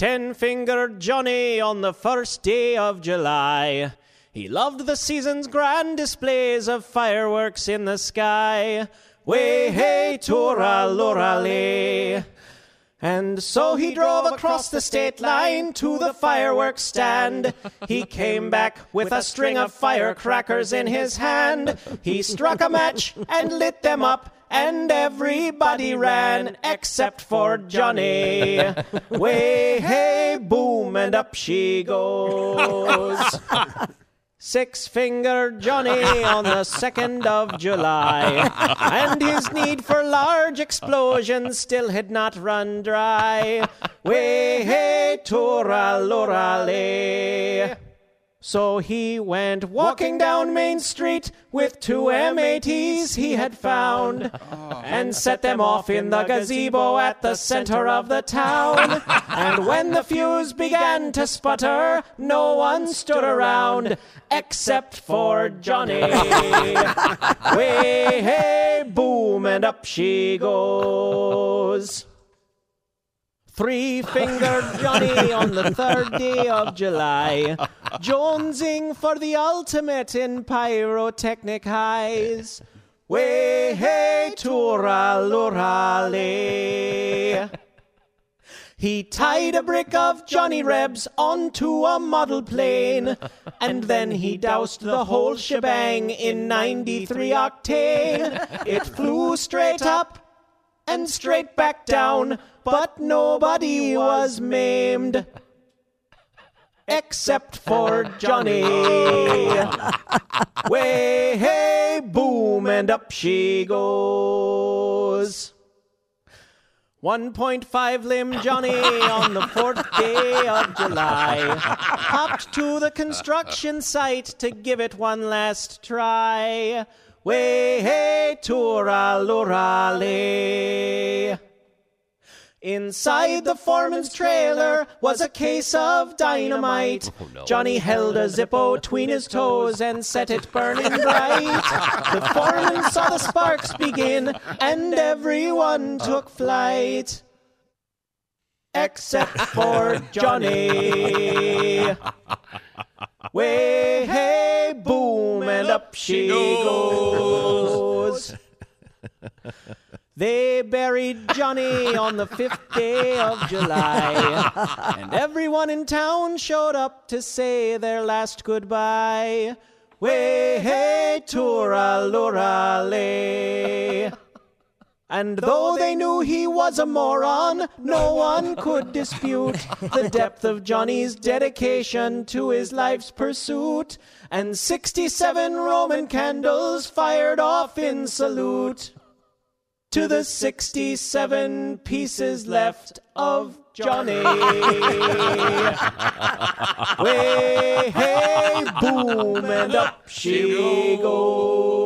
Ten fingered Johnny on the first day of July. He loved the season's grand displays of fireworks in the sky. Way hey, tura lurale. And so he drove across the state line to the fireworks stand. He came back with a string of firecrackers in his hand. He struck a match and lit them up, and everybody ran except for Johnny. Way, hey, boom, and up she goes. Six fingered Johnny on the 2nd of July, and his need for large explosions still had not run dry. Way, hey, tura, lurale. So he went walking down Main Street with two M80s he had found oh. and set them off in the gazebo at the center of the town. And when the fuse began to sputter, no one stood around except for Johnny. Way, hey, boom, and up she goes. Three fingered Johnny on the third day of July, jonesing for the ultimate in pyrotechnic highs. Way, hey, tura, lurale. He tied a brick of Johnny Rebs onto a model plane, and then he doused the whole shebang in 93 octane. It flew straight up and straight back down, but nobody was maimed. Except for Johnny. Way, hey, boom, and up she goes. 1.5 limb Johnny on the fourth day of July hopped to the construction site to give it one last try. Way, hey, tura, lurale. Inside the foreman's trailer was a case of dynamite. Oh, Johnny held a Zippo between his toes and set it burning bright. the foreman saw the sparks begin, and everyone took flight. Except for Johnny. Way, hey, she goes. They buried Johnny on the fifth day of July, and everyone in town showed up to say their last goodbye. Way, hey, tura, lurale. And though they knew he was a moron, no one could dispute the depth of Johnny's dedication to his life's pursuit. And 67 Roman candles fired off in salute to the 67 pieces left of Johnny. Way, hey, boom, and up she goes.